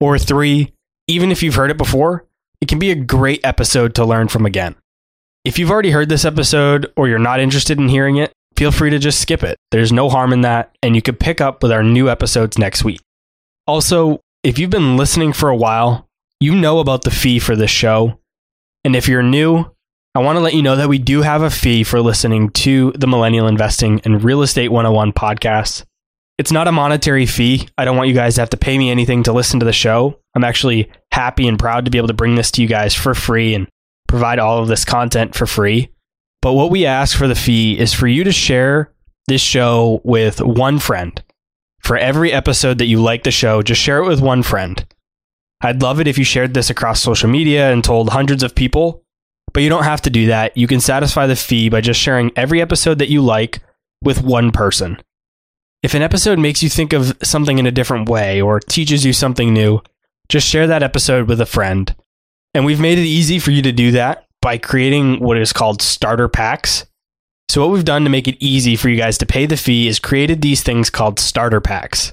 Or three, even if you've heard it before, it can be a great episode to learn from again. If you've already heard this episode or you're not interested in hearing it, feel free to just skip it. There's no harm in that, and you could pick up with our new episodes next week. Also, if you've been listening for a while, you know about the fee for this show. And if you're new, I want to let you know that we do have a fee for listening to the Millennial Investing and Real Estate 101 podcast. It's not a monetary fee. I don't want you guys to have to pay me anything to listen to the show. I'm actually happy and proud to be able to bring this to you guys for free and provide all of this content for free. But what we ask for the fee is for you to share this show with one friend. For every episode that you like the show, just share it with one friend. I'd love it if you shared this across social media and told hundreds of people, but you don't have to do that. You can satisfy the fee by just sharing every episode that you like with one person. If an episode makes you think of something in a different way or teaches you something new, just share that episode with a friend. And we've made it easy for you to do that by creating what is called starter packs. So, what we've done to make it easy for you guys to pay the fee is created these things called starter packs.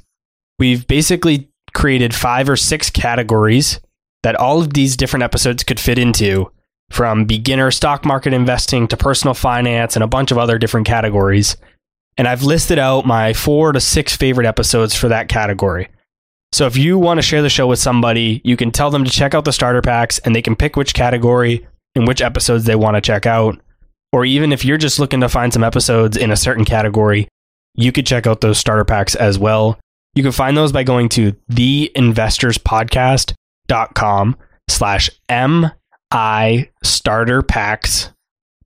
We've basically created five or six categories that all of these different episodes could fit into from beginner stock market investing to personal finance and a bunch of other different categories and I've listed out my four to six favorite episodes for that category. So if you want to share the show with somebody, you can tell them to check out the starter packs and they can pick which category and which episodes they want to check out. Or even if you're just looking to find some episodes in a certain category, you could check out those starter packs as well. You can find those by going to theinvestorspodcast.com slash MI starter packs.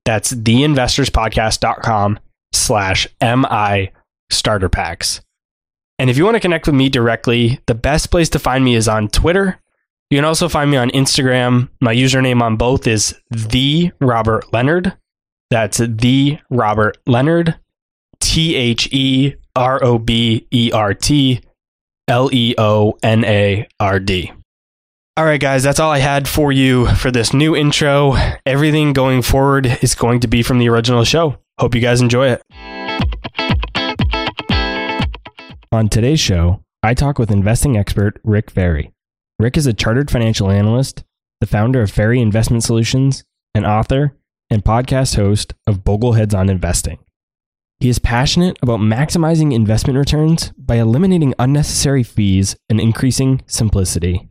That's theinvestorspodcast.com slash MI starter packs. And if you want to connect with me directly, the best place to find me is on Twitter. You can also find me on Instagram. My username on both is the Robert Leonard. That's the Robert Leonard. T H E R O B E R T L E O N A R D. All right, guys, that's all I had for you for this new intro. Everything going forward is going to be from the original show. Hope you guys enjoy it. On today's show, I talk with investing expert Rick Ferri. Rick is a chartered financial analyst, the founder of Ferri Investment Solutions, an author, and podcast host of Bogleheads on Investing. He is passionate about maximizing investment returns by eliminating unnecessary fees and increasing simplicity.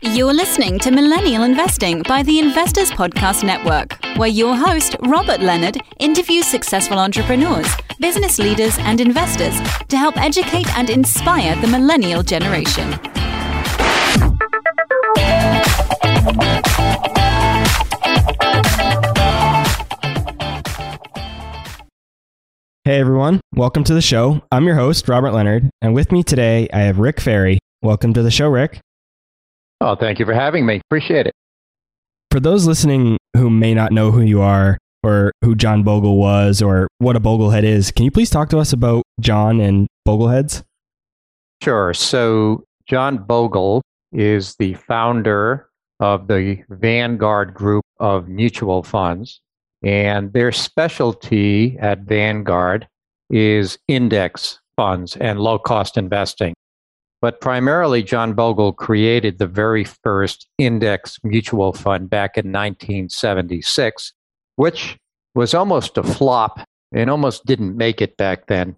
You're listening to Millennial Investing by the Investors Podcast Network, where your host, Robert Leonard, interviews successful entrepreneurs, business leaders, and investors to help educate and inspire the millennial generation. Hey everyone, welcome to the show. I'm your host, Robert Leonard, and with me today I have Rick Ferri. Welcome to the show, Rick. Oh, thank you for having me. Appreciate it. For those listening who may not know who you are or who John Bogle was or what a Boglehead is, can you please talk to us about John and Bogleheads? Sure. So, John Bogle is the founder of the Vanguard Group of mutual funds. And their specialty at Vanguard is index funds and low cost investing. But primarily, John Bogle created the very first index mutual fund back in 1976, which was almost a flop and almost didn't make it back then.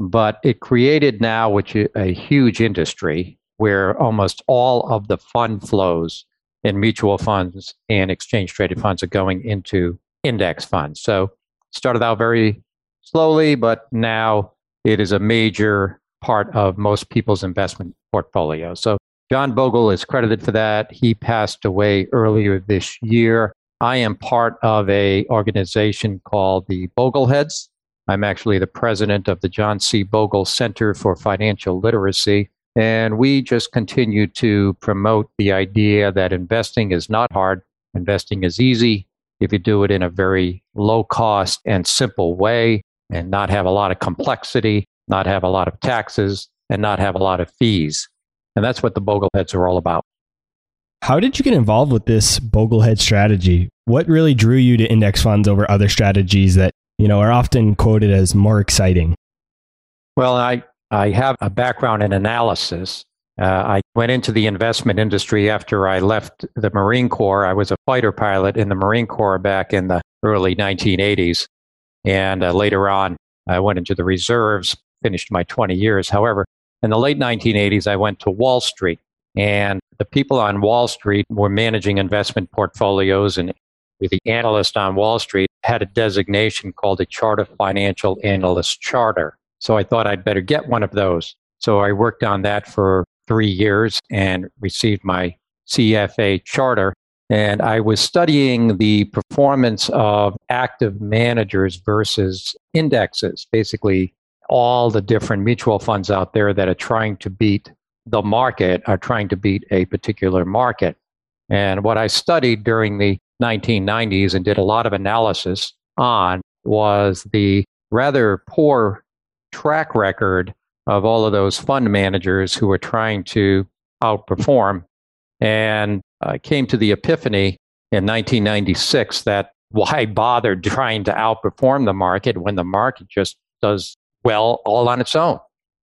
But it created now, which is a huge industry where almost all of the fund flows in mutual funds and exchange traded funds are going into index funds. So started out very slowly, but now it is a major part of most people's investment portfolio. So John Bogle is credited for that. He passed away earlier this year. I am part of a organization called the Bogleheads. I'm actually the president of the John C. Bogle Center for Financial Literacy. And we just continue to promote the idea that investing is not hard, investing is easy if you do it in a very low cost and simple way and not have a lot of complexity, not have a lot of taxes, and not have a lot of fees. And that's what the Bogleheads are all about. How did you get involved with this Boglehead strategy? What really drew you to index funds over other strategies that, you know, are often quoted as more exciting? Well, I I have a background in analysis. Uh, I went into the investment industry after I left the Marine Corps. I was a fighter pilot in the Marine Corps back in the early 1980s. And uh, later on, I went into the reserves, finished my 20 years. However, in the late 1980s, I went to Wall Street. And the people on Wall Street were managing investment portfolios. And the analyst on Wall Street had a designation called a Chartered Financial Analyst Charter. So I thought I'd better get one of those. So I worked on that for three years and received my CFA charter. And I was studying the performance of active managers versus indexes, basically, all the different mutual funds out there that are trying to beat the market, are trying to beat a particular market. And what I studied during the 1990s and did a lot of analysis on was the rather poor track record of all of those fund managers who were trying to outperform. And I came to the epiphany in 1996 that why bother trying to outperform the market when the market just does well all on its own?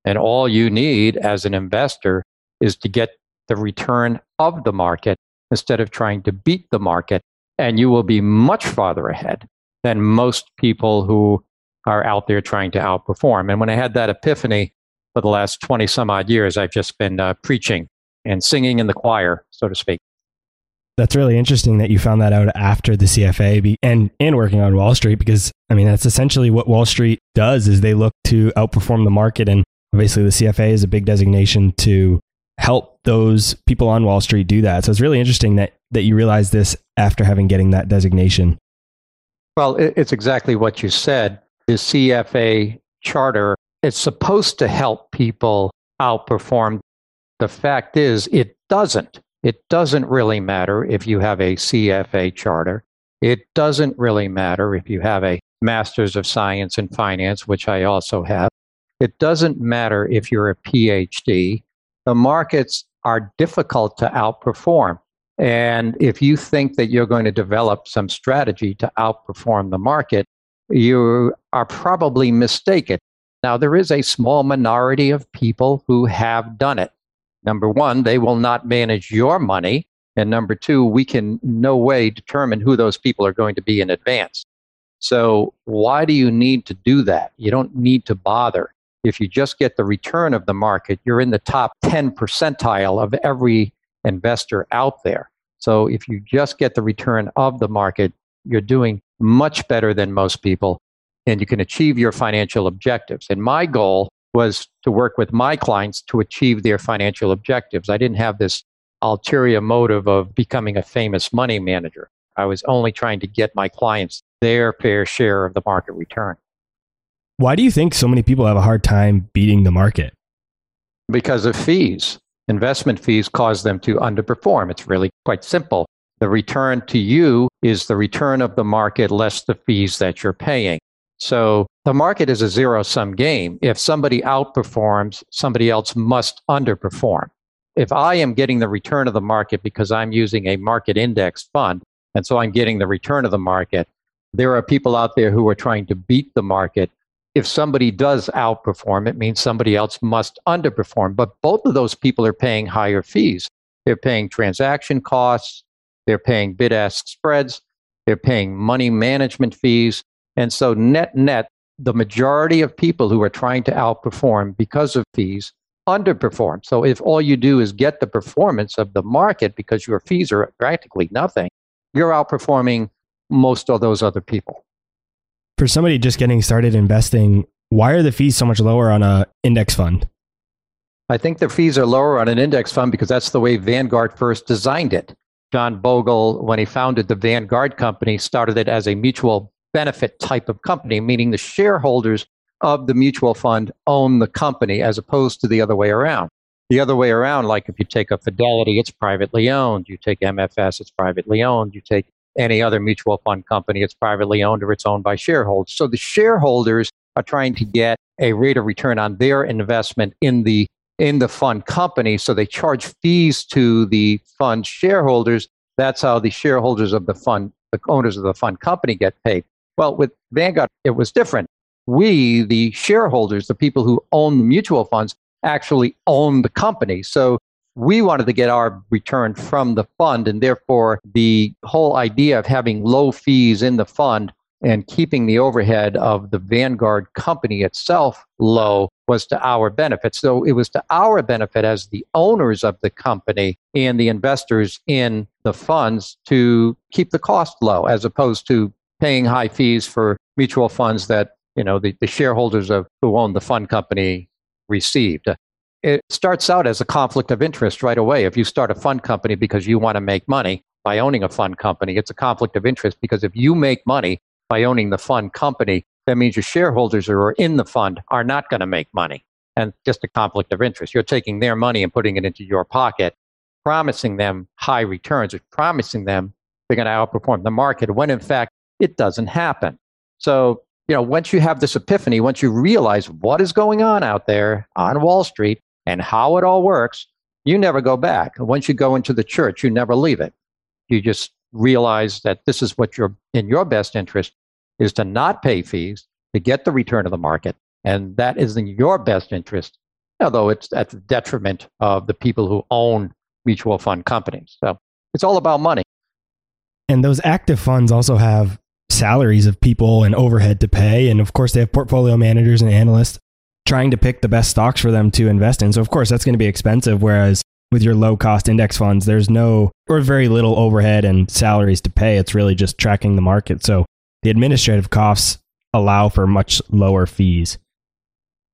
And all you need as an investor is to get the return of the market instead of trying to beat the market. And you will be much farther ahead than most people who are out there trying to outperform. And when I had that epiphany for the last 20 some odd years, I've just been uh, preaching and singing in the choir, so to speak. That's really interesting that you found that out after the CFA and and working on Wall Street because I mean that's essentially what Wall Street does is they look to outperform the market and obviously the CFA is a big designation to help those people on Wall Street do that. So it's really interesting that that you realize this after having getting that designation. Well, it's exactly what you said the CFA charter, it's supposed to help people outperform. The fact is, it doesn't. It doesn't really matter if you have a CFA charter. It doesn't really matter if you have a Master's of Science in Finance, which I also have. It doesn't matter if you're a PhD. The markets are difficult to outperform. And if you think that you're going to develop some strategy to outperform the market, you are probably mistaken. Now, there is a small minority of people who have done it. Number one, they will not manage your money. And number two, we can no way determine who those people are going to be in advance. So, why do you need to do that? You don't need to bother. If you just get the return of the market, you're in the top 10 percentile of every investor out there. So, if you just get the return of the market, you're doing much better than most people, and you can achieve your financial objectives. And my goal was to work with my clients to achieve their financial objectives. I didn't have this ulterior motive of becoming a famous money manager. I was only trying to get my clients their fair share of the market return. Why do you think so many people have a hard time beating the market? Because of fees. Investment fees cause them to underperform. It's really quite simple. The return to you is the return of the market less the fees that you're paying. So the market is a zero sum game. If somebody outperforms, somebody else must underperform. If I am getting the return of the market because I'm using a market index fund, and so I'm getting the return of the market, there are people out there who are trying to beat the market. If somebody does outperform, it means somebody else must underperform. But both of those people are paying higher fees. They're paying transaction costs, they're paying bid ask spreads. They're paying money management fees. And so, net, net, the majority of people who are trying to outperform because of fees underperform. So, if all you do is get the performance of the market because your fees are practically nothing, you're outperforming most of those other people. For somebody just getting started investing, why are the fees so much lower on a index fund? I think the fees are lower on an index fund because that's the way Vanguard first designed it. John Bogle, when he founded the Vanguard Company, started it as a mutual benefit type of company, meaning the shareholders of the mutual fund own the company as opposed to the other way around. the other way around, like if you take a Fidelity, it's privately owned. You take MFS, it's privately owned. You take any other mutual fund company, it's privately owned or it's owned by shareholders. So the shareholders are trying to get a rate of return on their investment in the in the fund company. So they charge fees to the fund shareholders. That's how the shareholders of the fund, the owners of the fund company get paid. Well, with Vanguard, it was different. We, the shareholders, the people who own the mutual funds, actually own the company. So we wanted to get our return from the fund, and therefore the whole idea of having low fees in the fund and keeping the overhead of the Vanguard company itself low was to our benefit. So it was to our benefit as the owners of the company and the investors in the funds to keep the cost low as opposed to paying high fees for mutual funds that you know the, the shareholders of who own the fund company received. It starts out as a conflict of interest right away. If you start a fund company because you want to make money by owning a fund company, it's a conflict of interest because if you make money by owning the fund company, that means your shareholders who are in the fund are not going to make money. And just a conflict of interest. You're taking their money and putting it into your pocket, promising them high returns, or promising them they're going to outperform the market when in fact it doesn't happen. So, you know, once you have this epiphany, once you realize what is going on out there on Wall Street and how it all works, you never go back. Once you go into the church, you never leave it. You just realize that this is what you're in your best interest is to not pay fees to get the return of the market. And that is in your best interest, although it's at the detriment of the people who own mutual fund companies. So it's all about money. And those active funds also have salaries of people and overhead to pay. And of course, they have portfolio managers and analysts trying to pick the best stocks for them to invest in. So, of course, that's going to be expensive. Whereas with your low cost index funds, there's no or very little overhead and salaries to pay. It's really just tracking the market. So, the administrative costs allow for much lower fees.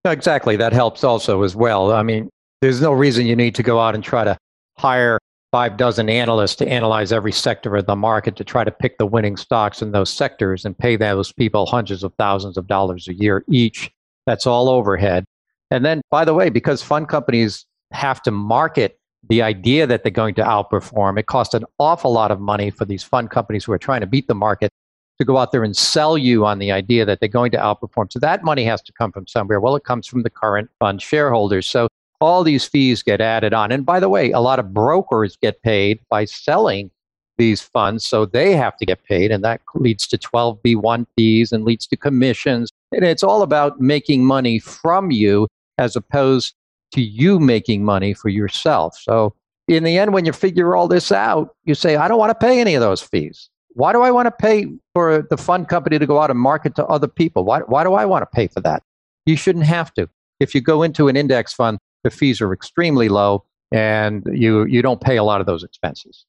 Exactly. That helps also as well. I mean, there's no reason you need to go out and try to hire five dozen analysts to analyze every sector of the market to try to pick the winning stocks in those sectors and pay those people hundreds of thousands of dollars a year each. That's all overhead. And then, by the way, because fund companies have to market the idea that they're going to outperform, it costs an awful lot of money for these fund companies who are trying to beat the market to go out there and sell you on the idea that they're going to outperform. So that money has to come from somewhere. Well, it comes from the current fund shareholders. So all these fees get added on. And by the way, a lot of brokers get paid by selling these funds, so they have to get paid, and that leads to 12b1 fees and leads to commissions. And it's all about making money from you as opposed to you making money for yourself. So in the end, when you figure all this out, you say, I don't want to pay any of those fees. Why do I want to pay for the fund company to go out and market to other people? Why, why do I want to pay for that? You shouldn't have to. If you go into an index fund, the fees are extremely low and you you don't pay a lot of those expenses.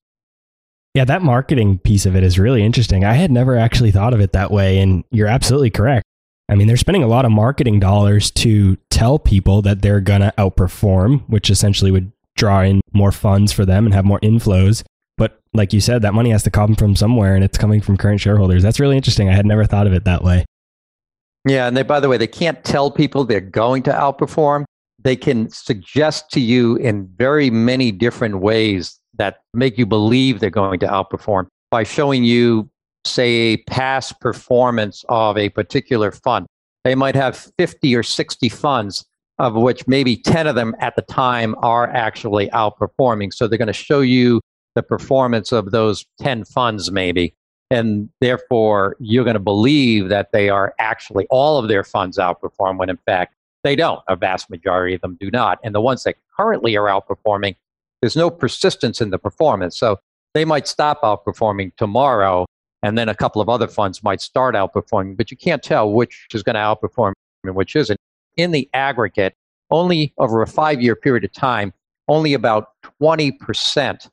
Yeah, that marketing piece of it is really interesting. I had never actually thought of it that way and you're absolutely correct. I mean, they're spending a lot of marketing dollars to tell people that they're going to outperform, which essentially would draw in more funds for them and have more inflows. But like you said, that money has to come from somewhere and it's coming from current shareholders. That's really interesting. I had never thought of it that way. Yeah, and they by the way, they can't tell people they're going to outperform they can suggest to you in very many different ways that make you believe they're going to outperform by showing you, say, past performance of a particular fund. They might have 50 or 60 funds, of which maybe 10 of them at the time are actually outperforming. So they're going to show you the performance of those 10 funds, maybe. And therefore, you're going to believe that they are actually all of their funds outperform when in fact they don't. A vast majority of them do not. And the ones that currently are outperforming, there's no persistence in the performance. So they might stop outperforming tomorrow, and then a couple of other funds might start outperforming, but you can't tell which is going to outperform and which isn't. In the aggregate, only over a five year period of time, only about 20%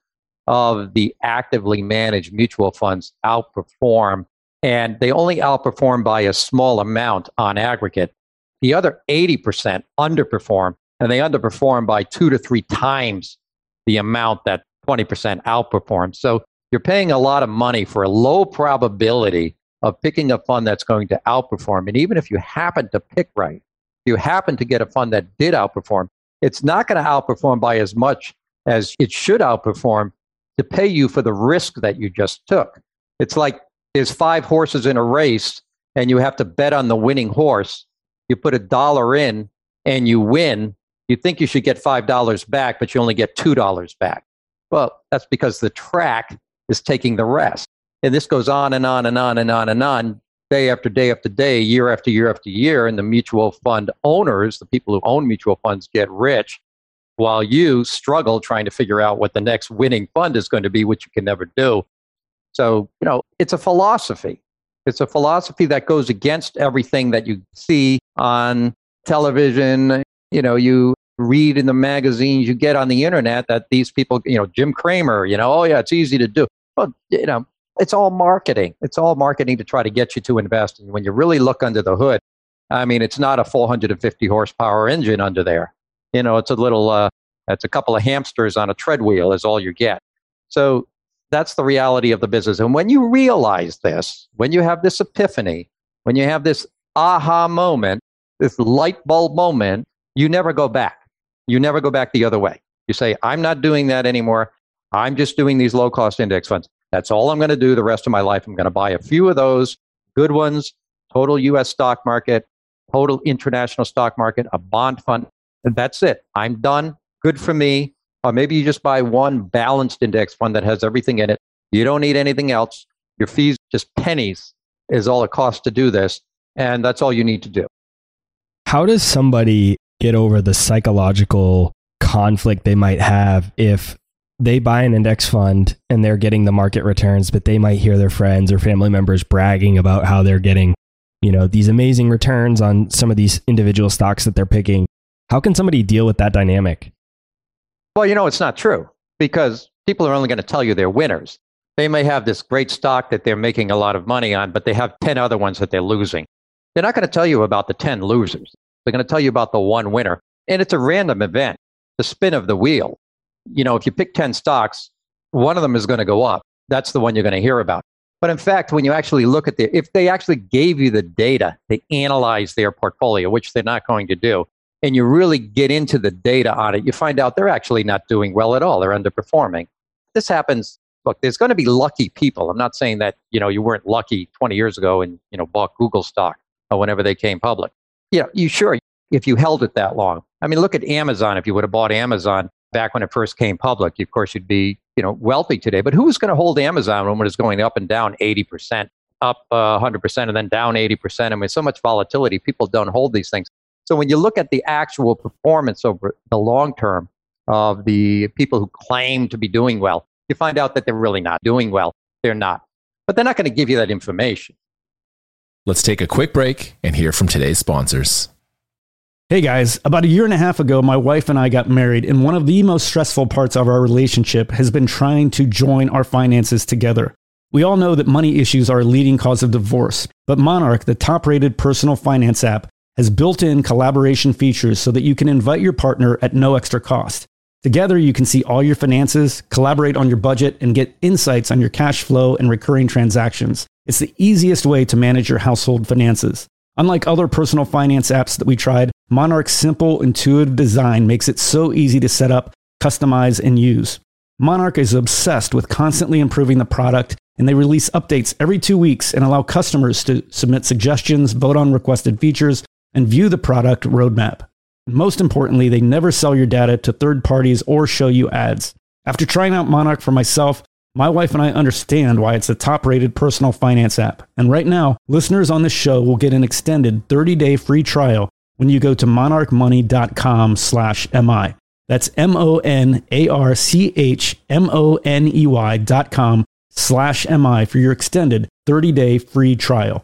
of the actively managed mutual funds outperform, and they only outperform by a small amount on aggregate. The other 80% underperform, and they underperform by two to three times the amount that 20% outperforms. So you're paying a lot of money for a low probability of picking a fund that's going to outperform. And even if you happen to pick right, you happen to get a fund that did outperform, it's not going to outperform by as much as it should outperform to pay you for the risk that you just took. It's like there's five horses in a race and you have to bet on the winning horse. You put a dollar in and you win. You think you should get $5 back, but you only get $2 back. Well, that's because the track is taking the rest. And this goes on and on and on and on and on, day after day after day, year after year after year. And the mutual fund owners, the people who own mutual funds, get rich while you struggle trying to figure out what the next winning fund is going to be, which you can never do. So, you know, it's a philosophy. It's a philosophy that goes against everything that you see on television. You know, you read in the magazines, you get on the internet that these people, you know, Jim Cramer, you know, oh yeah, it's easy to do. Well, you know, it's all marketing. It's all marketing to try to get you to invest. And when you really look under the hood, I mean, it's not a 450 horsepower engine under there. You know, it's a little, uh, it's a couple of hamsters on a treadwheel is all you get. So that's the reality of the business. And when you realize this, when you have this epiphany, when you have this aha moment, this light bulb moment, you never go back. You never go back the other way. You say, I'm not doing that anymore. I'm just doing these low cost index funds. That's all I'm going to do the rest of my life. I'm going to buy a few of those good ones, total US stock market, total international stock market, a bond fund. And that's it. I'm done. Good for me. Maybe you just buy one balanced index fund that has everything in it. You don't need anything else. Your fees, just pennies, is all it costs to do this. And that's all you need to do. How does somebody get over the psychological conflict they might have if they buy an index fund and they're getting the market returns, but they might hear their friends or family members bragging about how they're getting, you know, these amazing returns on some of these individual stocks that they're picking. How can somebody deal with that dynamic? Well, you know, it's not true because people are only going to tell you they're winners. They may have this great stock that they're making a lot of money on, but they have 10 other ones that they're losing. They're not going to tell you about the 10 losers. They're going to tell you about the one winner. And it's a random event, the spin of the wheel. You know, if you pick 10 stocks, one of them is going to go up. That's the one you're going to hear about. But in fact, when you actually look at the, if they actually gave you the data, they analyze their portfolio, which they're not going to do, and you really get into the data on it, you find out they're actually not doing well at all. They're underperforming. This happens. Look, there's going to be lucky people. I'm not saying that you know you weren't lucky 20 years ago and you know bought Google stock or whenever they came public. Yeah, you sure if you held it that long. I mean, look at Amazon. If you would have bought Amazon back when it first came public, of course you'd be you know wealthy today. But who's going to hold Amazon when it is going up and down 80 percent, up uh, 100 percent, and then down 80 percent? I mean, so much volatility. People don't hold these things. So when you look at the actual performance over the long term of the people who claim to be doing well, you find out that they're really not doing well. They're not. But they're not going to give you that information. Let's take a quick break and hear from today's sponsors. Hey guys, about a year and a half ago, my wife and I got married, and one of the most stressful parts of our relationship has been trying to join our finances together. We all know that money issues are a leading cause of divorce, but Monarch, the top rated personal finance app, has built in collaboration features so that you can invite your partner at no extra cost. Together, you can see all your finances, collaborate on your budget, and get insights on your cash flow and recurring transactions. It's the easiest way to manage your household finances. Unlike other personal finance apps that we tried, Monarch's simple, intuitive design makes it so easy to set up, customize, and use. Monarch is obsessed with constantly improving the product, and they release updates every two weeks and allow customers to submit suggestions, vote on requested features, and view the product roadmap. Most importantly, they never sell your data to third parties or show you ads. After trying out Monarch for myself, my wife and I understand why it's a top rated personal finance app. And right now, listeners on this show will get an extended 30 day free trial when you go to monarchmoney.com slash MI. That's M O N A R C H M O N E Y dot com slash MI for your extended 30 day free trial.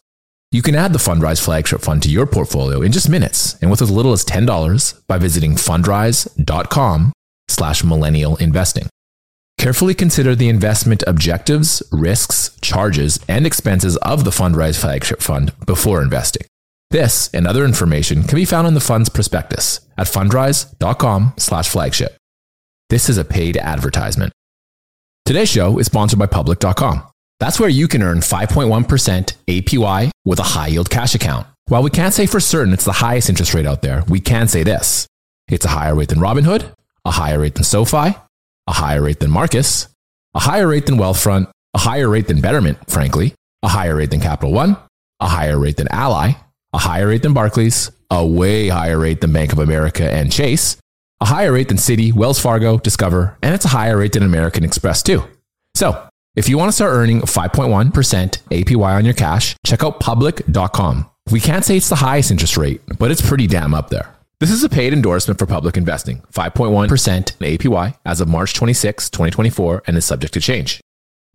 You can add the Fundrise flagship fund to your portfolio in just minutes and with as little as $10 by visiting fundrise.com slash millennial investing. Carefully consider the investment objectives, risks, charges, and expenses of the Fundrise Flagship Fund before investing. This and other information can be found in the fund's prospectus at fundrise.com slash flagship. This is a paid advertisement. Today's show is sponsored by public.com. That's where you can earn 5.1% APY with a high yield cash account. While we can't say for certain it's the highest interest rate out there, we can say this. It's a higher rate than Robinhood, a higher rate than SoFi, a higher rate than Marcus, a higher rate than Wealthfront, a higher rate than Betterment, frankly, a higher rate than Capital One, a higher rate than Ally, a higher rate than Barclays, a way higher rate than Bank of America and Chase, a higher rate than Citi, Wells Fargo, Discover, and it's a higher rate than American Express too. So, if you want to start earning 5.1% APY on your cash, check out public.com. We can't say it's the highest interest rate, but it's pretty damn up there. This is a paid endorsement for public investing, 5.1% APY as of March 26, 2024, and is subject to change.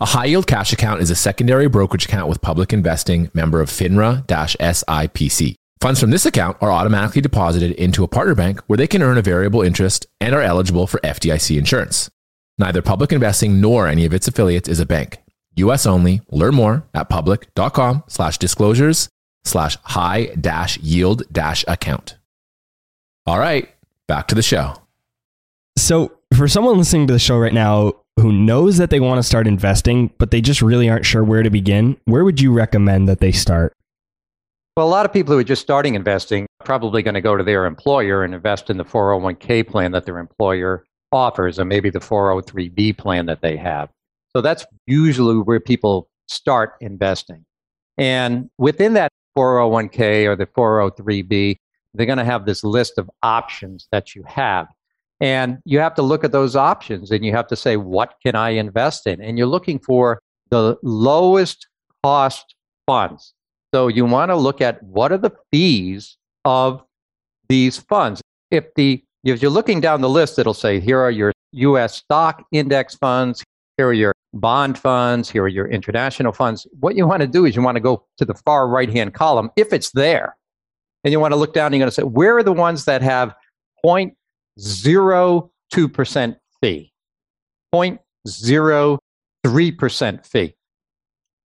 A high yield cash account is a secondary brokerage account with public investing member of FINRA SIPC. Funds from this account are automatically deposited into a partner bank where they can earn a variable interest and are eligible for FDIC insurance. Neither public investing nor any of its affiliates is a bank. US only. Learn more at public.com slash disclosures slash high dash yield dash account. All right, back to the show. So, for someone listening to the show right now who knows that they want to start investing, but they just really aren't sure where to begin, where would you recommend that they start? Well, a lot of people who are just starting investing are probably going to go to their employer and invest in the 401k plan that their employer offers, or maybe the 403b plan that they have. So that's usually where people start investing. And within that 401k or the 403b, they're going to have this list of options that you have. And you have to look at those options and you have to say, what can I invest in? And you're looking for the lowest cost funds. So you want to look at what are the fees of these funds. If the if you're looking down the list, it'll say here are your US stock index funds, here are your bond funds, here are your international funds. What you want to do is you want to go to the far right hand column if it's there. And you want to look down and you're going to say, where are the ones that have 0.02% fee? 0.03% fee.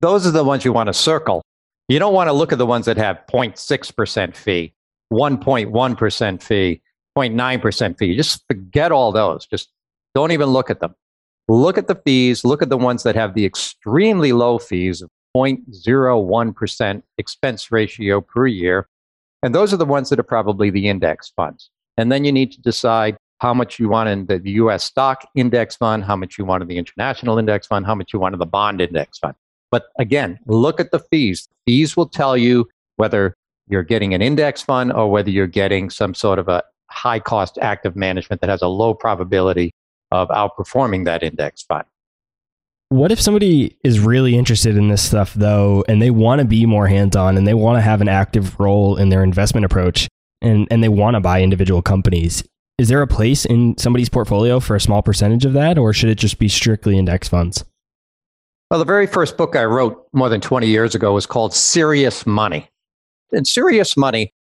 Those are the ones you want to circle. You don't want to look at the ones that have 0.6% fee, 1.1% fee, 0.9% fee. Just forget all those. Just don't even look at them. Look at the fees. Look at the ones that have the extremely low fees of 0.01% expense ratio per year. And those are the ones that are probably the index funds. And then you need to decide how much you want in the US stock index fund, how much you want in the international index fund, how much you want in the bond index fund. But again, look at the fees. Fees will tell you whether you're getting an index fund or whether you're getting some sort of a high cost active management that has a low probability of outperforming that index fund. What if somebody is really interested in this stuff though and they want to be more hands-on and they want to have an active role in their investment approach and and they want to buy individual companies? Is there a place in somebody's portfolio for a small percentage of that or should it just be strictly index funds? Well, the very first book I wrote more than 20 years ago was called Serious Money. And Serious Money,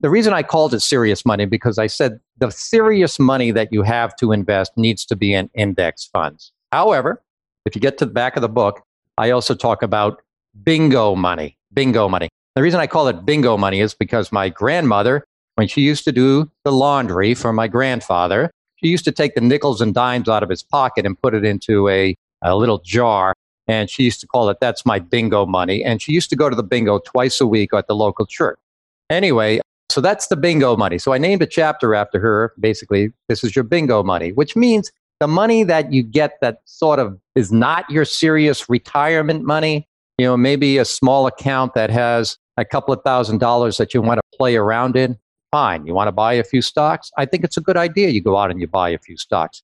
the reason I called it Serious Money because I said the serious money that you have to invest needs to be in index funds. However, if you get to the back of the book, I also talk about bingo money. Bingo money. The reason I call it bingo money is because my grandmother, when she used to do the laundry for my grandfather, she used to take the nickels and dimes out of his pocket and put it into a, a little jar and she used to call it, that's my bingo money. And she used to go to the bingo twice a week at the local church. Anyway, so that's the bingo money. So I named a chapter after her. Basically, this is your bingo money, which means the money that you get that sort of is not your serious retirement money. You know, maybe a small account that has a couple of thousand dollars that you want to play around in. Fine. You want to buy a few stocks? I think it's a good idea. You go out and you buy a few stocks.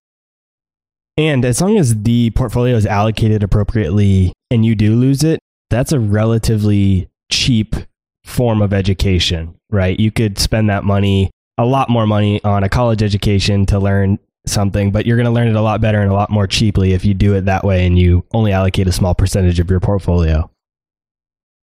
And as long as the portfolio is allocated appropriately and you do lose it, that's a relatively cheap form of education, right? You could spend that money, a lot more money on a college education to learn something, but you're going to learn it a lot better and a lot more cheaply if you do it that way and you only allocate a small percentage of your portfolio.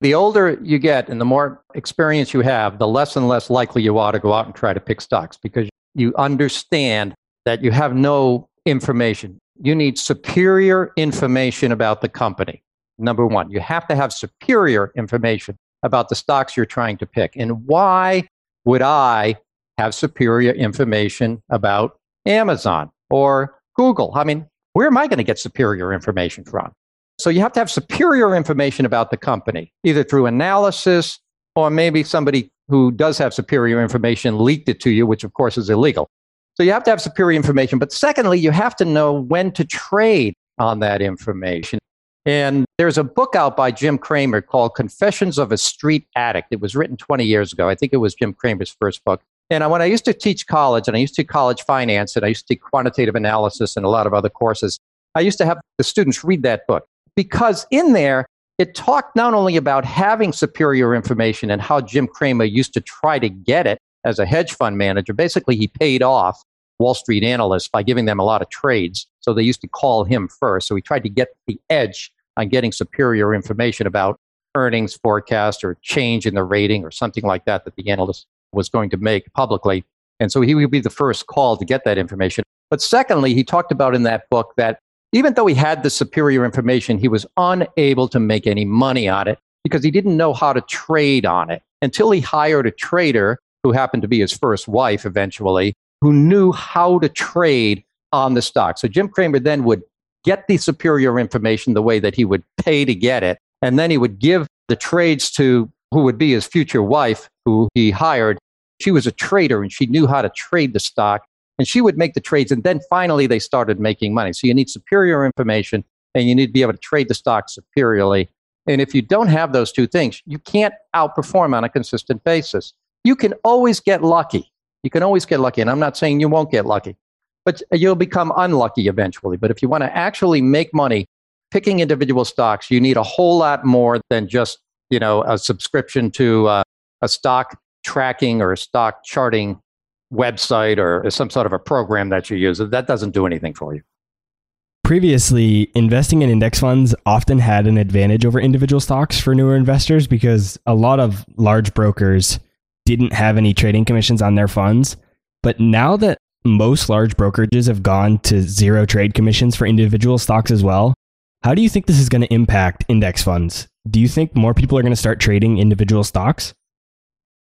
The older you get and the more experience you have, the less and less likely you are to go out and try to pick stocks because you understand that you have no information you need superior information about the company. Number one, you have to have superior information about the stocks you're trying to pick. And why would I have superior information about Amazon or Google? I mean, where am I going to get superior information from? So you have to have superior information about the company, either through analysis or maybe somebody who does have superior information leaked it to you, which of course is illegal. So you have to have superior information. But secondly, you have to know when to trade on that information. And there's a book out by Jim Cramer called Confessions of a Street Addict. It was written 20 years ago. I think it was Jim Cramer's first book. And when I used to teach college, and I used to college finance, and I used to quantitative analysis and a lot of other courses, I used to have the students read that book because in there, it talked not only about having superior information and how Jim Cramer used to try to get it as a hedge fund manager. Basically, he paid off Wall Street analysts by giving them a lot of trades. So they used to call him first. So he tried to get the edge on getting superior information about earnings forecast or change in the rating or something like that that the analyst was going to make publicly. And so he would be the first call to get that information. But secondly, he talked about in that book that even though he had the superior information, he was unable to make any money on it because he didn't know how to trade on it until he hired a trader who happened to be his first wife eventually, who knew how to trade on the stock. So Jim Cramer then would get the superior information the way that he would pay to get it. And then he would give the trades to who would be his future wife, who he hired, she was a trader and she knew how to trade the stock and she would make the trades. And then finally, they started making money. So you need superior information and you need to be able to trade the stock superiorly. And if you don't have those two things, you can't outperform on a consistent basis. You can always get lucky. You can always get lucky. And I'm not saying you won't get lucky, but you'll become unlucky eventually. But if you want to actually make money picking individual stocks, you need a whole lot more than just, you know, a subscription to uh, a stock tracking or a stock charting website or some sort of a program that you use. That doesn't do anything for you. Previously, investing in index funds often had an advantage over individual stocks for newer investors because a lot of large brokers didn't have any trading commissions on their funds. But now that most large brokerages have gone to zero trade commissions for individual stocks as well, how do you think this is going to impact index funds? Do you think more people are going to start trading individual stocks?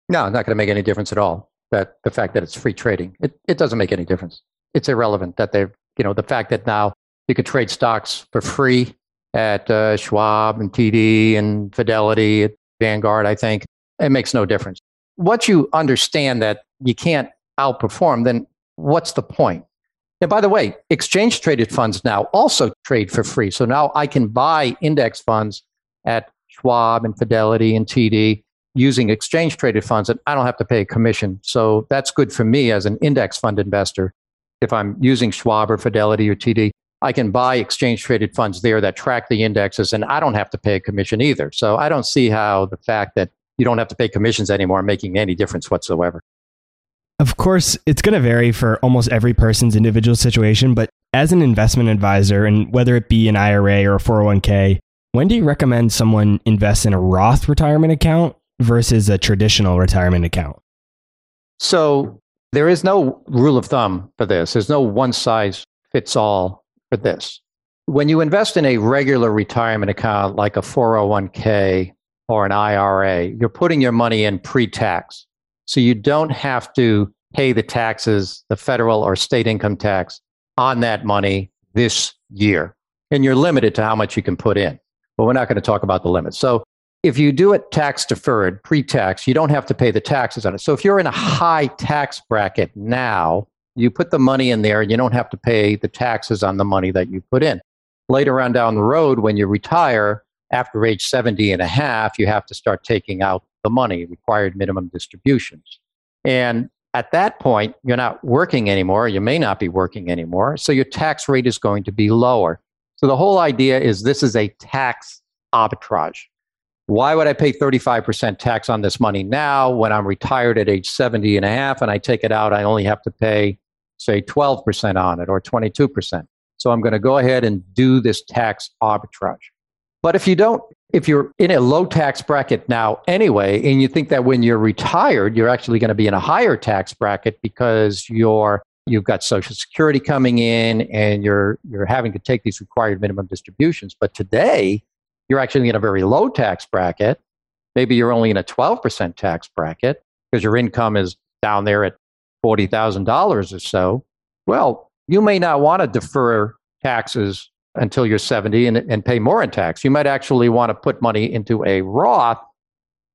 No, not going to make any difference at all. That the fact that it's free trading, it, it doesn't make any difference. It's irrelevant that they've, you know, the fact that now you could trade stocks for free at uh, Schwab and TD and Fidelity at Vanguard, I think, it makes no difference. Once you understand that you can't outperform, then what's the point? And by the way, exchange traded funds now also trade for free. So now I can buy index funds at Schwab and Fidelity and TD using exchange traded funds and I don't have to pay a commission. So that's good for me as an index fund investor. If I'm using Schwab or Fidelity or TD, I can buy exchange traded funds there that track the indexes and I don't have to pay a commission either. So I don't see how the fact that you don't have to pay commissions anymore making any difference whatsoever. Of course, it's going to vary for almost every person's individual situation, but as an investment advisor, and whether it be an IRA or a 401k, when do you recommend someone invest in a Roth retirement account versus a traditional retirement account? So there is no rule of thumb for this. There's no one size fits all for this. When you invest in a regular retirement account like a 401k or an IRA, you're putting your money in pre tax. So you don't have to pay the taxes, the federal or state income tax on that money this year. And you're limited to how much you can put in. But we're not going to talk about the limits. So if you do it tax deferred, pre tax, you don't have to pay the taxes on it. So if you're in a high tax bracket now, you put the money in there and you don't have to pay the taxes on the money that you put in. Later on down the road, when you retire after age 70 and a half, you have to start taking out the money, required minimum distributions. And at that point, you're not working anymore. You may not be working anymore. So your tax rate is going to be lower. So the whole idea is this is a tax arbitrage. Why would I pay 35% tax on this money now when I'm retired at age 70 and a half and I take it out? I only have to pay, say, 12% on it or 22%. So I'm going to go ahead and do this tax arbitrage. But if you don't, if you're in a low tax bracket now anyway, and you think that when you're retired, you're actually going to be in a higher tax bracket because your you've got Social Security coming in and you're, you're having to take these required minimum distributions. But today, you're actually in a very low tax bracket. Maybe you're only in a 12% tax bracket because your income is down there at $40,000 or so. Well, you may not want to defer taxes until you're 70 and, and pay more in tax. You might actually want to put money into a Roth,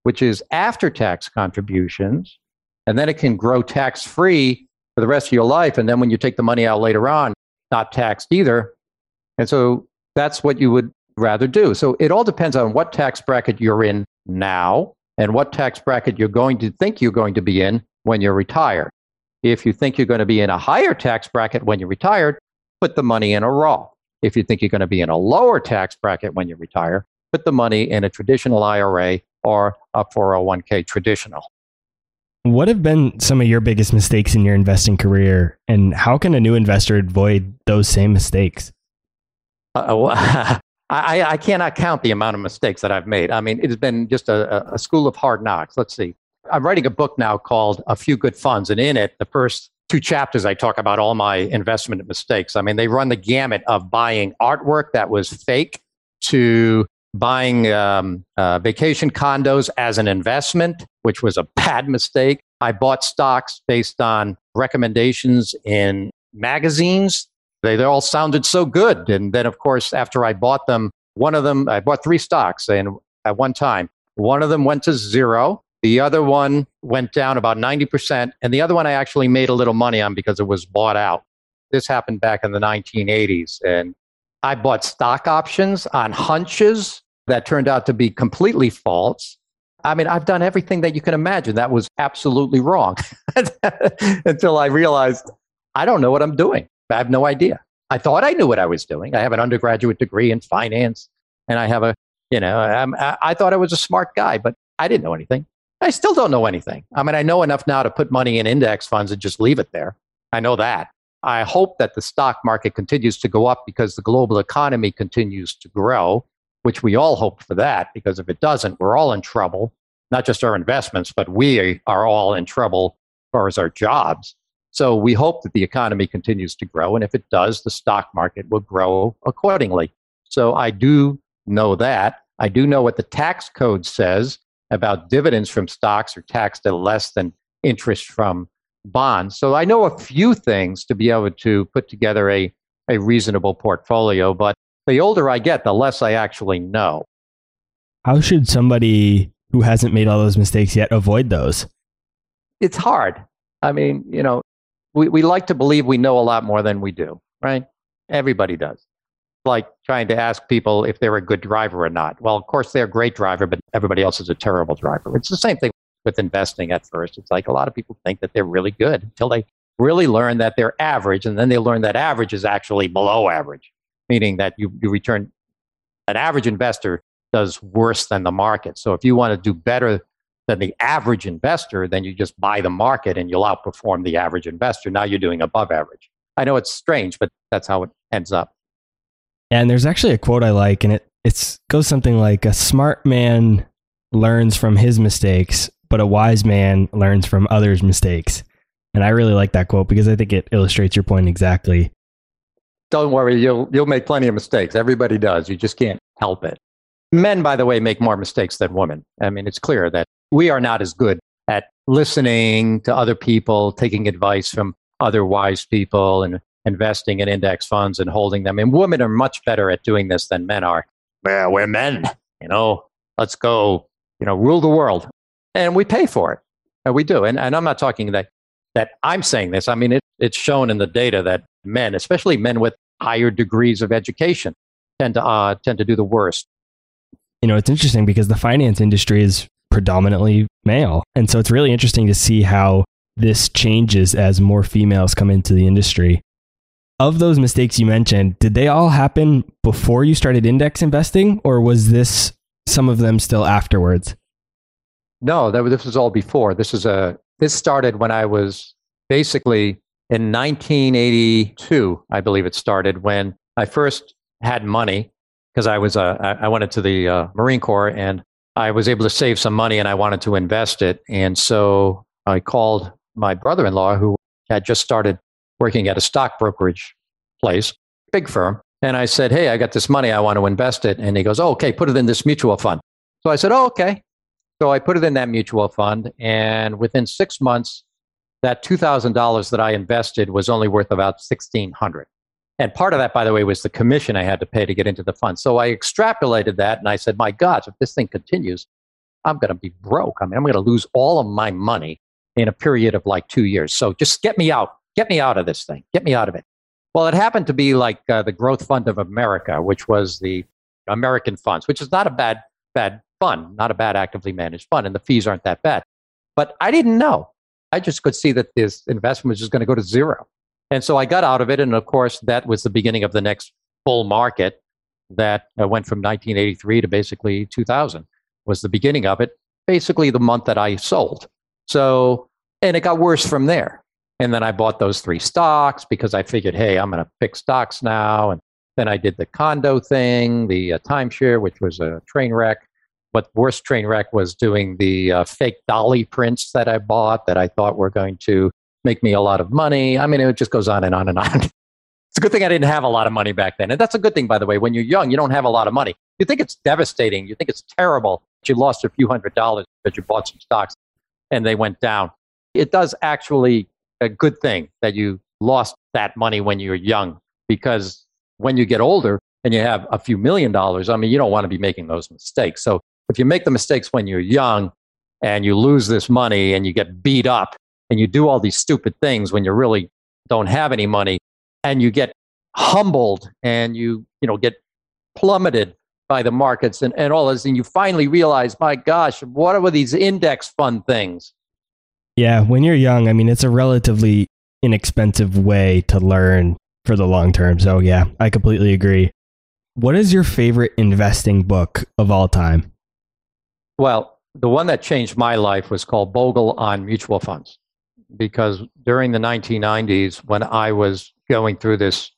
which is after tax contributions, and then it can grow tax free for the rest of your life. And then when you take the money out later on, not taxed either. And so that's what you would rather do. So it all depends on what tax bracket you're in now and what tax bracket you're going to think you're going to be in when you're retired. If you think you're going to be in a higher tax bracket when you're retired, put the money in a Roth. If you think you're going to be in a lower tax bracket when you retire, put the money in a traditional IRA or a 401k traditional. What have been some of your biggest mistakes in your investing career, and how can a new investor avoid those same mistakes? Uh, I, I, cannot count the amount of mistakes that I've made. I mean, it has been just a, a school of hard knocks. Let's see. I'm writing a book now called A Few Good Funds, and in it, the first two chapters, I talk about all my investment mistakes. I mean, they run the gamut of buying artwork that was fake to buying um, uh, vacation condos as an investment, which was a bad mistake. I bought stocks based on recommendations in magazines. They, they all sounded so good. And then, of course, after I bought them, one of them, I bought three stocks and at one time. One of them went to zero. The other one went down about 90%. And the other one I actually made a little money on because it was bought out. This happened back in the 1980s. And I bought stock options on hunches that turned out to be completely false. I mean, I've done everything that you can imagine that was absolutely wrong until I realized I don't know what I'm doing. I have no idea. I thought I knew what I was doing. I have an undergraduate degree in finance and I have a, you know, I'm, I thought I was a smart guy, but I didn't know anything. I still don't know anything. I mean, I know enough now to put money in index funds and just leave it there. I know that. I hope that the stock market continues to go up because the global economy continues to grow which we all hope for that, because if it doesn't, we're all in trouble, not just our investments, but we are all in trouble as far as our jobs. So we hope that the economy continues to grow. And if it does, the stock market will grow accordingly. So I do know that. I do know what the tax code says about dividends from stocks are taxed at less than interest from bonds. So I know a few things to be able to put together a, a reasonable portfolio, but the older I get, the less I actually know. How should somebody who hasn't made all those mistakes yet avoid those? It's hard. I mean, you know, we, we like to believe we know a lot more than we do, right? Everybody does. Like trying to ask people if they're a good driver or not. Well, of course, they're a great driver, but everybody else is a terrible driver. It's the same thing with investing at first. It's like a lot of people think that they're really good until they really learn that they're average, and then they learn that average is actually below average meaning that you, you return an average investor does worse than the market. So if you want to do better than the average investor, then you just buy the market and you'll outperform the average investor. Now you're doing above average. I know it's strange, but that's how it ends up. And there's actually a quote I like, and it it's goes something like a smart man learns from his mistakes, but a wise man learns from others' mistakes. And I really like that quote because I think it illustrates your point exactly don't worry, you'll you'll make plenty of mistakes. Everybody does. You just can't help it. Men, by the way, make more mistakes than women. I mean, it's clear that we are not as good at listening to other people, taking advice from other wise people, and investing in index funds and holding them. And women are much better at doing this than men are. Well, we're men, you know. Let's go, you know, rule the world, and we pay for it. And we do. And, and I'm not talking that that I'm saying this. I mean, it, it's shown in the data that men, especially men with higher degrees of education tend to uh, tend to do the worst. You know, it's interesting because the finance industry is predominantly male, and so it's really interesting to see how this changes as more females come into the industry. Of those mistakes you mentioned, did they all happen before you started index investing, or was this some of them still afterwards? No, that, this was all before. This is a this started when I was basically in 1982, I believe it started when I first had money because I was uh, I went into the uh, Marine Corps and I was able to save some money and I wanted to invest it. And so I called my brother-in-law who had just started working at a stock brokerage place, big firm. And I said, Hey, I got this money. I want to invest it. And he goes, oh, Okay, put it in this mutual fund. So I said, Oh, okay. So I put it in that mutual fund. And within six months, that $2,000 that I invested was only worth about 1600 and part of that, by the way, was the commission I had to pay to get into the fund. So I extrapolated that and I said, my God, if this thing continues, I'm going to be broke. I mean, I'm going to lose all of my money in a period of like two years. So just get me out. Get me out of this thing. Get me out of it. Well, it happened to be like uh, the Growth Fund of America, which was the American funds, which is not a bad, bad fund, not a bad actively managed fund, and the fees aren't that bad. But I didn't know. I just could see that this investment was just going to go to zero. And so I got out of it. And of course, that was the beginning of the next bull market that uh, went from 1983 to basically 2000 was the beginning of it, basically the month that I sold. So, and it got worse from there. And then I bought those three stocks because I figured, hey, I'm going to pick stocks now. And then I did the condo thing, the uh, timeshare, which was a train wreck. But worst train wreck was doing the uh, fake Dali prints that I bought that I thought were going to make me a lot of money. I mean, it just goes on and on and on. it's a good thing I didn't have a lot of money back then. And that's a good thing, by the way. When you're young, you don't have a lot of money. You think it's devastating. You think it's terrible. You lost a few hundred dollars because you bought some stocks and they went down. It does actually a good thing that you lost that money when you were young because when you get older and you have a few million dollars, I mean, you don't want to be making those mistakes. So if you make the mistakes when you're young and you lose this money and you get beat up, and you do all these stupid things when you really don't have any money and you get humbled and you you know get plummeted by the markets and, and all this and you finally realize my gosh what are these index fund things yeah when you're young i mean it's a relatively inexpensive way to learn for the long term. So yeah i completely agree. What is your favorite investing book of all time? Well the one that changed my life was called bogle on mutual funds because during the 1990s, when I was going through this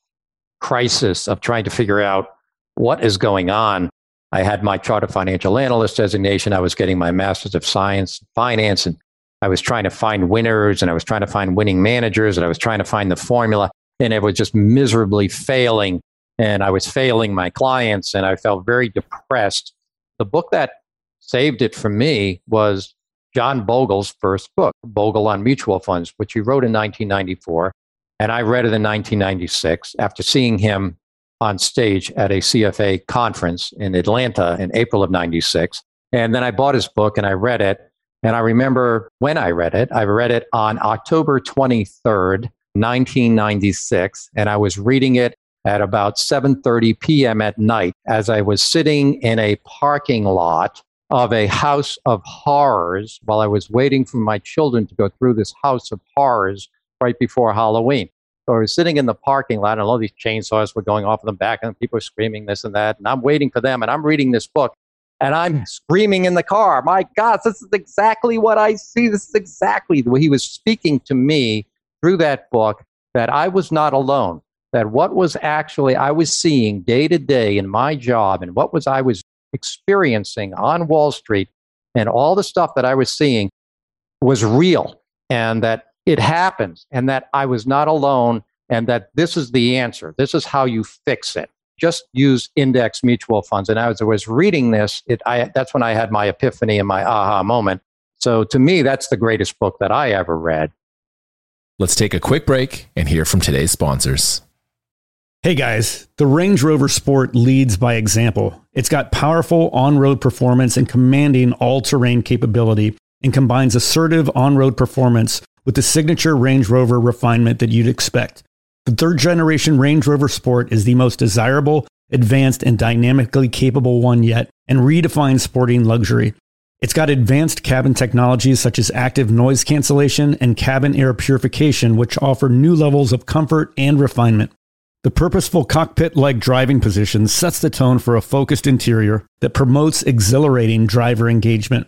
crisis of trying to figure out what is going on, I had my chartered financial analyst designation. I was getting my master's of science finance, and I was trying to find winners, and I was trying to find winning managers, and I was trying to find the formula, and it was just miserably failing. And I was failing my clients, and I felt very depressed. The book that saved it for me was John Bogle's first book, Bogle on Mutual Funds, which he wrote in 1994. And I read it in 1996 after seeing him on stage at a CFA conference in Atlanta in April of 96. And then I bought his book and I read it. And I remember when I read it, I read it on October 23rd, 1996. And I was reading it at about 7:30 p.m. at night as I was sitting in a parking lot of a house of horrors while I was waiting for my children to go through this house of horrors right before Halloween. So I was sitting in the parking lot, and all these chainsaws were going off in the back, and people were screaming this and that. And I'm waiting for them, and I'm reading this book, and I'm screaming in the car, My God, this is exactly what I see. This is exactly way he was speaking to me through that book that I was not alone. That what was actually I was seeing day to day in my job, and what was I was experiencing on Wall Street and all the stuff that I was seeing was real and that it happens and that I was not alone and that this is the answer. This is how you fix it. Just use index mutual funds. And as I was reading this, it, I, that's when I had my epiphany and my aha moment. So to me, that's the greatest book that I ever read. Let's take a quick break and hear from today's sponsors. Hey guys, the Range Rover Sport leads by example. It's got powerful on road performance and commanding all terrain capability and combines assertive on road performance with the signature Range Rover refinement that you'd expect. The third generation Range Rover Sport is the most desirable, advanced, and dynamically capable one yet and redefines sporting luxury. It's got advanced cabin technologies such as active noise cancellation and cabin air purification, which offer new levels of comfort and refinement. The purposeful cockpit like driving position sets the tone for a focused interior that promotes exhilarating driver engagement.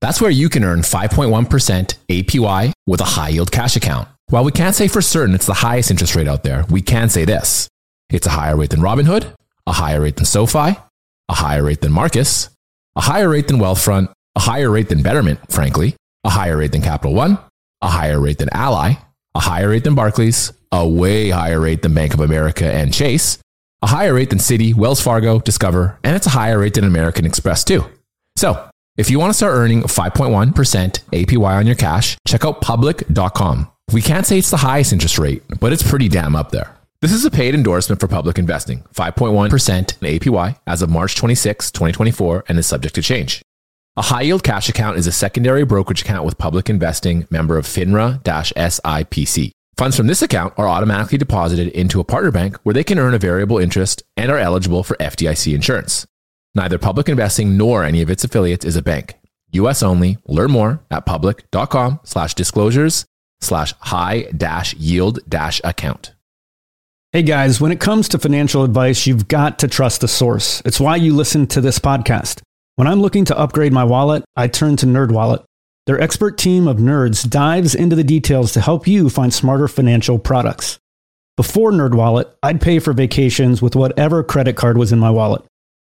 That's where you can earn 5.1% APY with a high yield cash account. While we can't say for certain it's the highest interest rate out there, we can say this it's a higher rate than Robinhood, a higher rate than SoFi, a higher rate than Marcus, a higher rate than Wealthfront, a higher rate than Betterment, frankly, a higher rate than Capital One, a higher rate than Ally, a higher rate than Barclays, a way higher rate than Bank of America and Chase, a higher rate than Citi, Wells Fargo, Discover, and it's a higher rate than American Express too. So, if you want to start earning 5.1% APY on your cash, check out public.com. We can't say it's the highest interest rate, but it's pretty damn up there. This is a paid endorsement for public investing, 5.1% APY as of March 26, 2024, and is subject to change. A high yield cash account is a secondary brokerage account with public investing member of FINRA SIPC. Funds from this account are automatically deposited into a partner bank where they can earn a variable interest and are eligible for FDIC insurance. Neither public investing nor any of its affiliates is a bank. US only. Learn more at public.com slash disclosures slash high dash yield dash account. Hey guys, when it comes to financial advice, you've got to trust the source. It's why you listen to this podcast. When I'm looking to upgrade my wallet, I turn to NerdWallet. Their expert team of nerds dives into the details to help you find smarter financial products. Before NerdWallet, I'd pay for vacations with whatever credit card was in my wallet,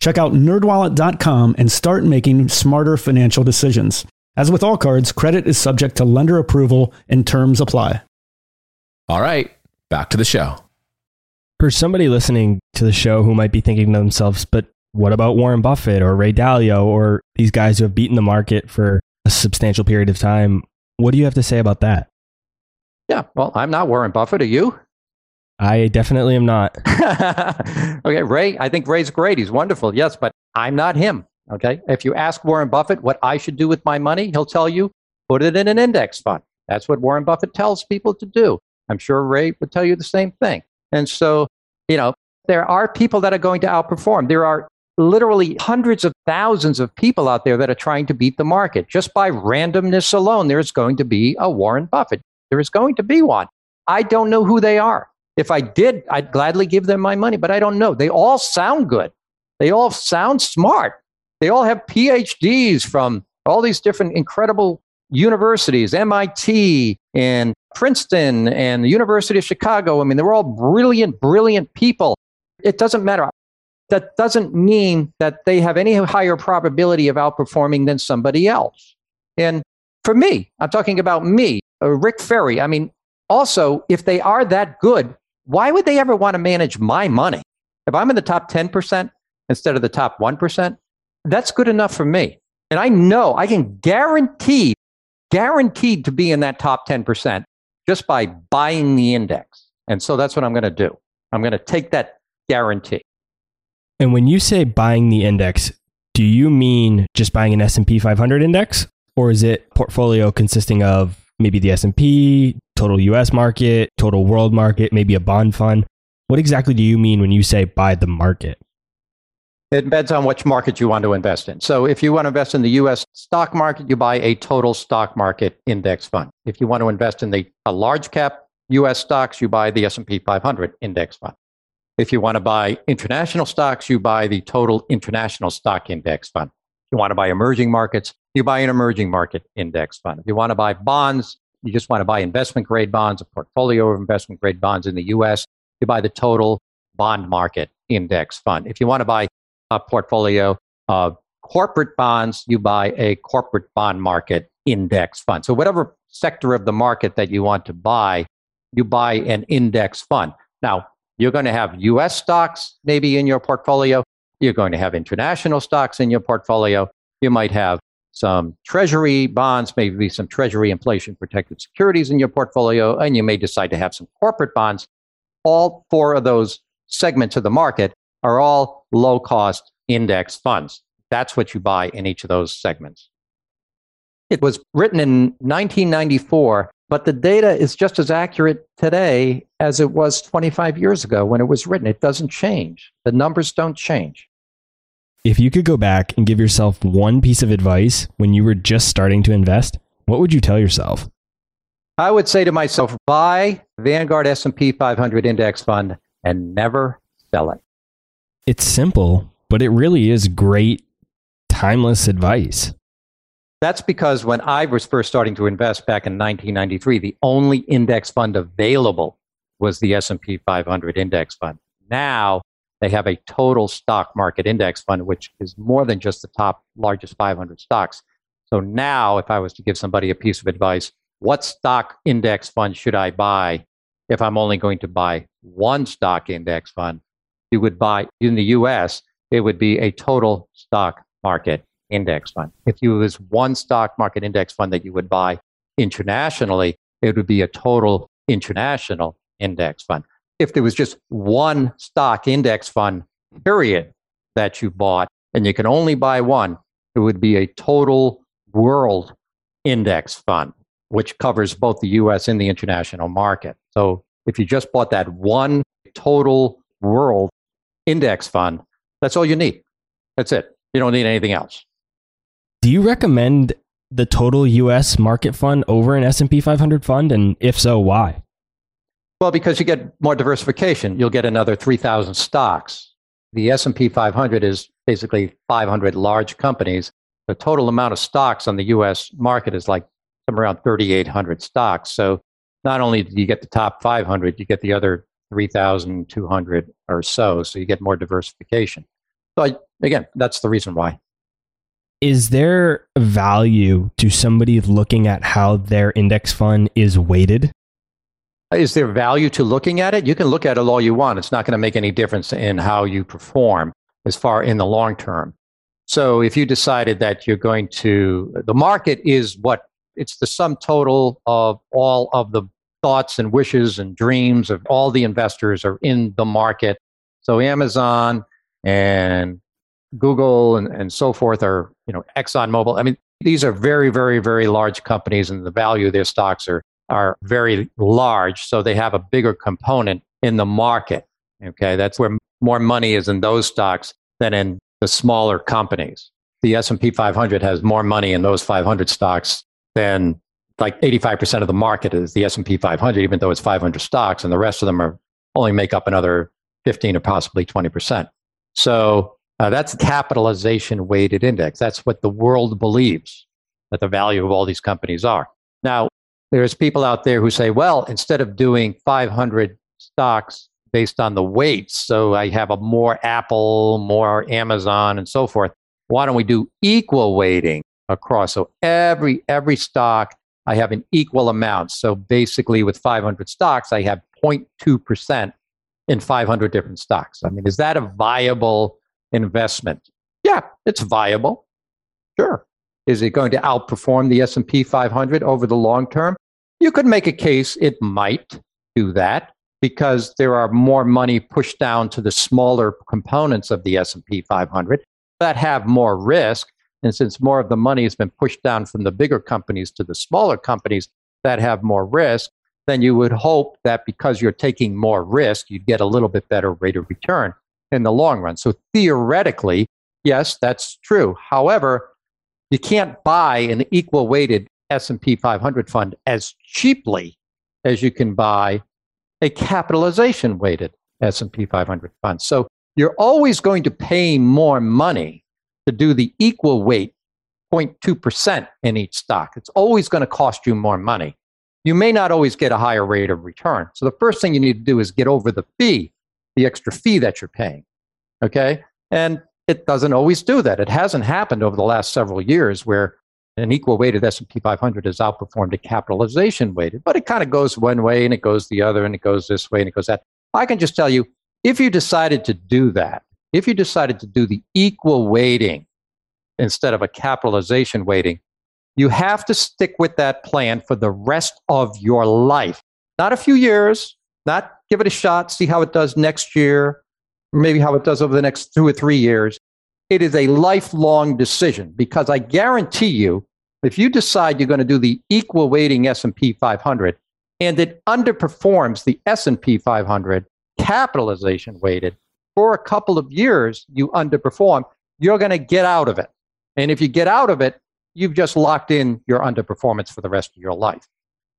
Check out nerdwallet.com and start making smarter financial decisions. As with all cards, credit is subject to lender approval and terms apply. All right, back to the show for somebody listening to the show who might be thinking to themselves, but what about Warren Buffett or Ray Dalio or these guys who have beaten the market for a substantial period of time? What do you have to say about that? Yeah, well, I'm not Warren Buffett. Are you? I definitely am not. okay, Ray, I think Ray's great. He's wonderful. Yes, but I'm not him. Okay. If you ask Warren Buffett what I should do with my money, he'll tell you put it in an index fund. That's what Warren Buffett tells people to do. I'm sure Ray would tell you the same thing. And so, you know, there are people that are going to outperform. There are literally hundreds of thousands of people out there that are trying to beat the market. Just by randomness alone, there's going to be a Warren Buffett. There is going to be one. I don't know who they are. If I did, I'd gladly give them my money, but I don't know. They all sound good. They all sound smart. They all have PhDs from all these different incredible universities, MIT and Princeton and the University of Chicago. I mean, they're all brilliant, brilliant people. It doesn't matter. That doesn't mean that they have any higher probability of outperforming than somebody else. And for me, I'm talking about me, uh, Rick Ferri. I mean, also, if they are that good, why would they ever want to manage my money? If I'm in the top 10% instead of the top 1%, that's good enough for me. And I know I can guarantee guaranteed to be in that top 10% just by buying the index. And so that's what I'm going to do. I'm going to take that guarantee. And when you say buying the index, do you mean just buying an S&P 500 index or is it portfolio consisting of maybe the S&P, total US market, total world market, maybe a bond fund? What exactly do you mean when you say buy the market? It depends on which market you want to invest in. So if you want to invest in the US stock market, you buy a total stock market index fund. If you want to invest in the a large cap US stocks, you buy the S&P 500 index fund. If you want to buy international stocks, you buy the total international stock index fund. You want to buy emerging markets, you buy an emerging market index fund. If you want to buy bonds, you just want to buy investment grade bonds, a portfolio of investment grade bonds in the US, you buy the total bond market index fund. If you want to buy a portfolio of corporate bonds, you buy a corporate bond market index fund. So, whatever sector of the market that you want to buy, you buy an index fund. Now, you're going to have US stocks maybe in your portfolio. You're going to have international stocks in your portfolio. You might have some treasury bonds, maybe some treasury inflation protected securities in your portfolio, and you may decide to have some corporate bonds. All four of those segments of the market are all low cost index funds. That's what you buy in each of those segments. It was written in 1994, but the data is just as accurate today as it was 25 years ago when it was written. It doesn't change. The numbers don't change. If you could go back and give yourself one piece of advice when you were just starting to invest, what would you tell yourself? I would say to myself, buy Vanguard S&P 500 index fund and never sell it. It's simple, but it really is great timeless advice. That's because when I was first starting to invest back in 1993, the only index fund available was the S&P 500 index fund. Now they have a total stock market index fund, which is more than just the top largest 500 stocks. So now, if I was to give somebody a piece of advice, what stock index fund should I buy if I'm only going to buy one stock index fund? You would buy in the US, it would be a total stock market index fund. If you was one stock market index fund that you would buy internationally, it would be a total international index fund. If there was just one stock index fund, mm-hmm. period, that you bought, and you can only buy one, it would be a total world index fund, which covers both the US and the international market. So if you just bought that one total world index fund, that's all you need. That's it. You don't need anything else. Do you recommend the total US market fund over an S&P 500 fund and if so why? Well, because you get more diversification. You'll get another 3000 stocks. The S&P 500 is basically 500 large companies. The total amount of stocks on the US market is like somewhere around 3800 stocks. So not only do you get the top 500, you get the other 3200 or so. So you get more diversification. So I, again, that's the reason why. Is there value to somebody looking at how their index fund is weighted? Is there value to looking at it? You can look at it all you want. It's not going to make any difference in how you perform as far in the long term. So if you decided that you're going to, the market is what it's the sum total of all of the thoughts and wishes and dreams of all the investors are in the market. So Amazon and Google and, and so forth are, you know, ExxonMobil. I mean, these are very, very, very large companies and the value of their stocks are, are very large. So they have a bigger component in the market. Okay. That's where more money is in those stocks than in the smaller companies. The S&P 500 has more money in those 500 stocks than like 85% of the market is the S&P 500 even though it's 500 stocks and the rest of them are only make up another 15 or possibly 20%. So uh, that's capitalization weighted index. That's what the world believes that the value of all these companies are. Now, there's people out there who say, well, instead of doing 500 stocks based on the weights, so I have a more Apple, more Amazon, and so forth, why don't we do equal weighting across? So every every stock I have an equal amount. So basically, with 500 stocks, I have 0.2% in 500 different stocks. I mean, is that a viable investment? Yeah, it's viable. Sure. Is it going to outperform the S&P 500 over the long term? You could make a case it might do that because there are more money pushed down to the smaller components of the S&P 500 that have more risk and since more of the money has been pushed down from the bigger companies to the smaller companies that have more risk, then you would hope that because you're taking more risk, you'd get a little bit better rate of return in the long run. So theoretically, yes, that's true. However, you can't buy an equal weighted S&P 500 fund as cheaply as you can buy a capitalization weighted S&P 500 fund. So you're always going to pay more money to do the equal weight 0.2% in each stock. It's always going to cost you more money. You may not always get a higher rate of return. So the first thing you need to do is get over the fee the extra fee that you're paying. Okay. And it doesn't always do that. It hasn't happened over the last several years where an equal weighted S&P 500 has outperformed a capitalization weighted, but it kind of goes one way and it goes the other and it goes this way and it goes that. I can just tell you, if you decided to do that, if you decided to do the equal weighting instead of a capitalization weighting, you have to stick with that plan for the rest of your life. Not a few years, not give it a shot, see how it does next year, maybe how it does over the next two or three years. It is a lifelong decision because I guarantee you, if you decide you're going to do the equal weighting S&P 500 and it underperforms the S&P 500 capitalization weighted for a couple of years, you underperform, you're going to get out of it. And if you get out of it, you've just locked in your underperformance for the rest of your life.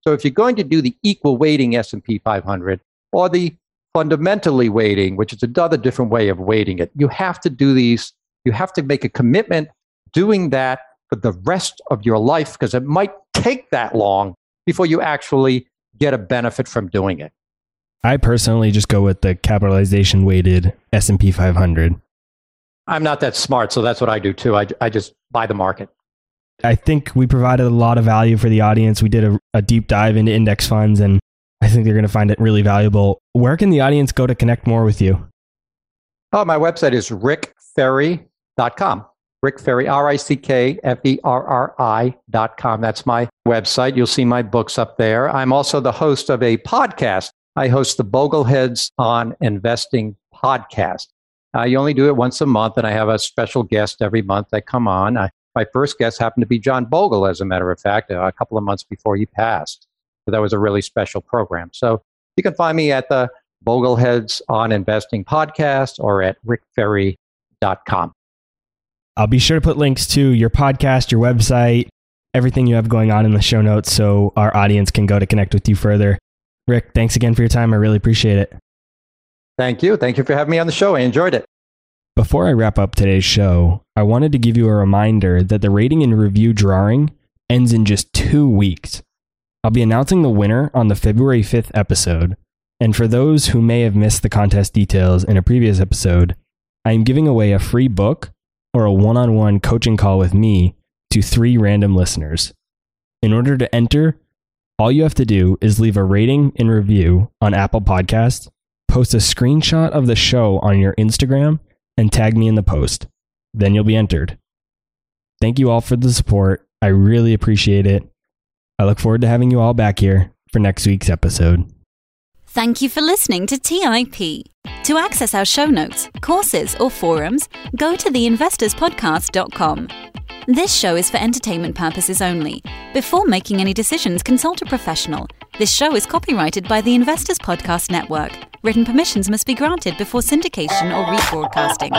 So if you're going to do the equal weighting S&P 500 or the fundamentally weighting, which is another different way of weighting it, you have to do these, you have to make a commitment doing that for the rest of your life because it might take that long before you actually get a benefit from doing it. I personally just go with the capitalization weighted S&P 500. I'm not that smart, so that's what I do too. I, I just buy the market. I think we provided a lot of value for the audience. We did a, a deep dive into index funds, and I think they're going to find it really valuable. Where can the audience go to connect more with you? Oh, my website is rickferri.com. Rick Ferri, R I C K F E R R I dot com. That's my website. You'll see my books up there. I'm also the host of a podcast. I host the Bogleheads on Investing podcast. You only do it once a month, and I have a special guest every month that come on. I, my first guest happened to be John Bogle, as a matter of fact, uh, a couple of months before he passed. That was a really special program. So you can find me at the Bogleheads on Investing podcast or at rickferri.com. I'll be sure to put links to your podcast, your website, everything you have going on in the show notes so our audience can go to connect with you further. Rick, thanks again for your time. I really appreciate it. Thank you. Thank you for having me on the show. I enjoyed it. Before I wrap up today's show, I wanted to give you a reminder that the rating and review drawing ends in just two weeks. I'll be announcing the winner on the February 5th episode. And for those who may have missed the contest details in a previous episode, I am giving away a free book or a one on one coaching call with me to three random listeners. In order to enter, all you have to do is leave a rating and review on Apple Podcasts, post a screenshot of the show on your Instagram, and tag me in the post. Then you'll be entered. Thank you all for the support. I really appreciate it. I look forward to having you all back here for next week's episode. Thank you for listening to TIP. To access our show notes, courses, or forums, go to theinvestorspodcast.com. This show is for entertainment purposes only. Before making any decisions, consult a professional. This show is copyrighted by the Investors Podcast Network. Written permissions must be granted before syndication or rebroadcasting.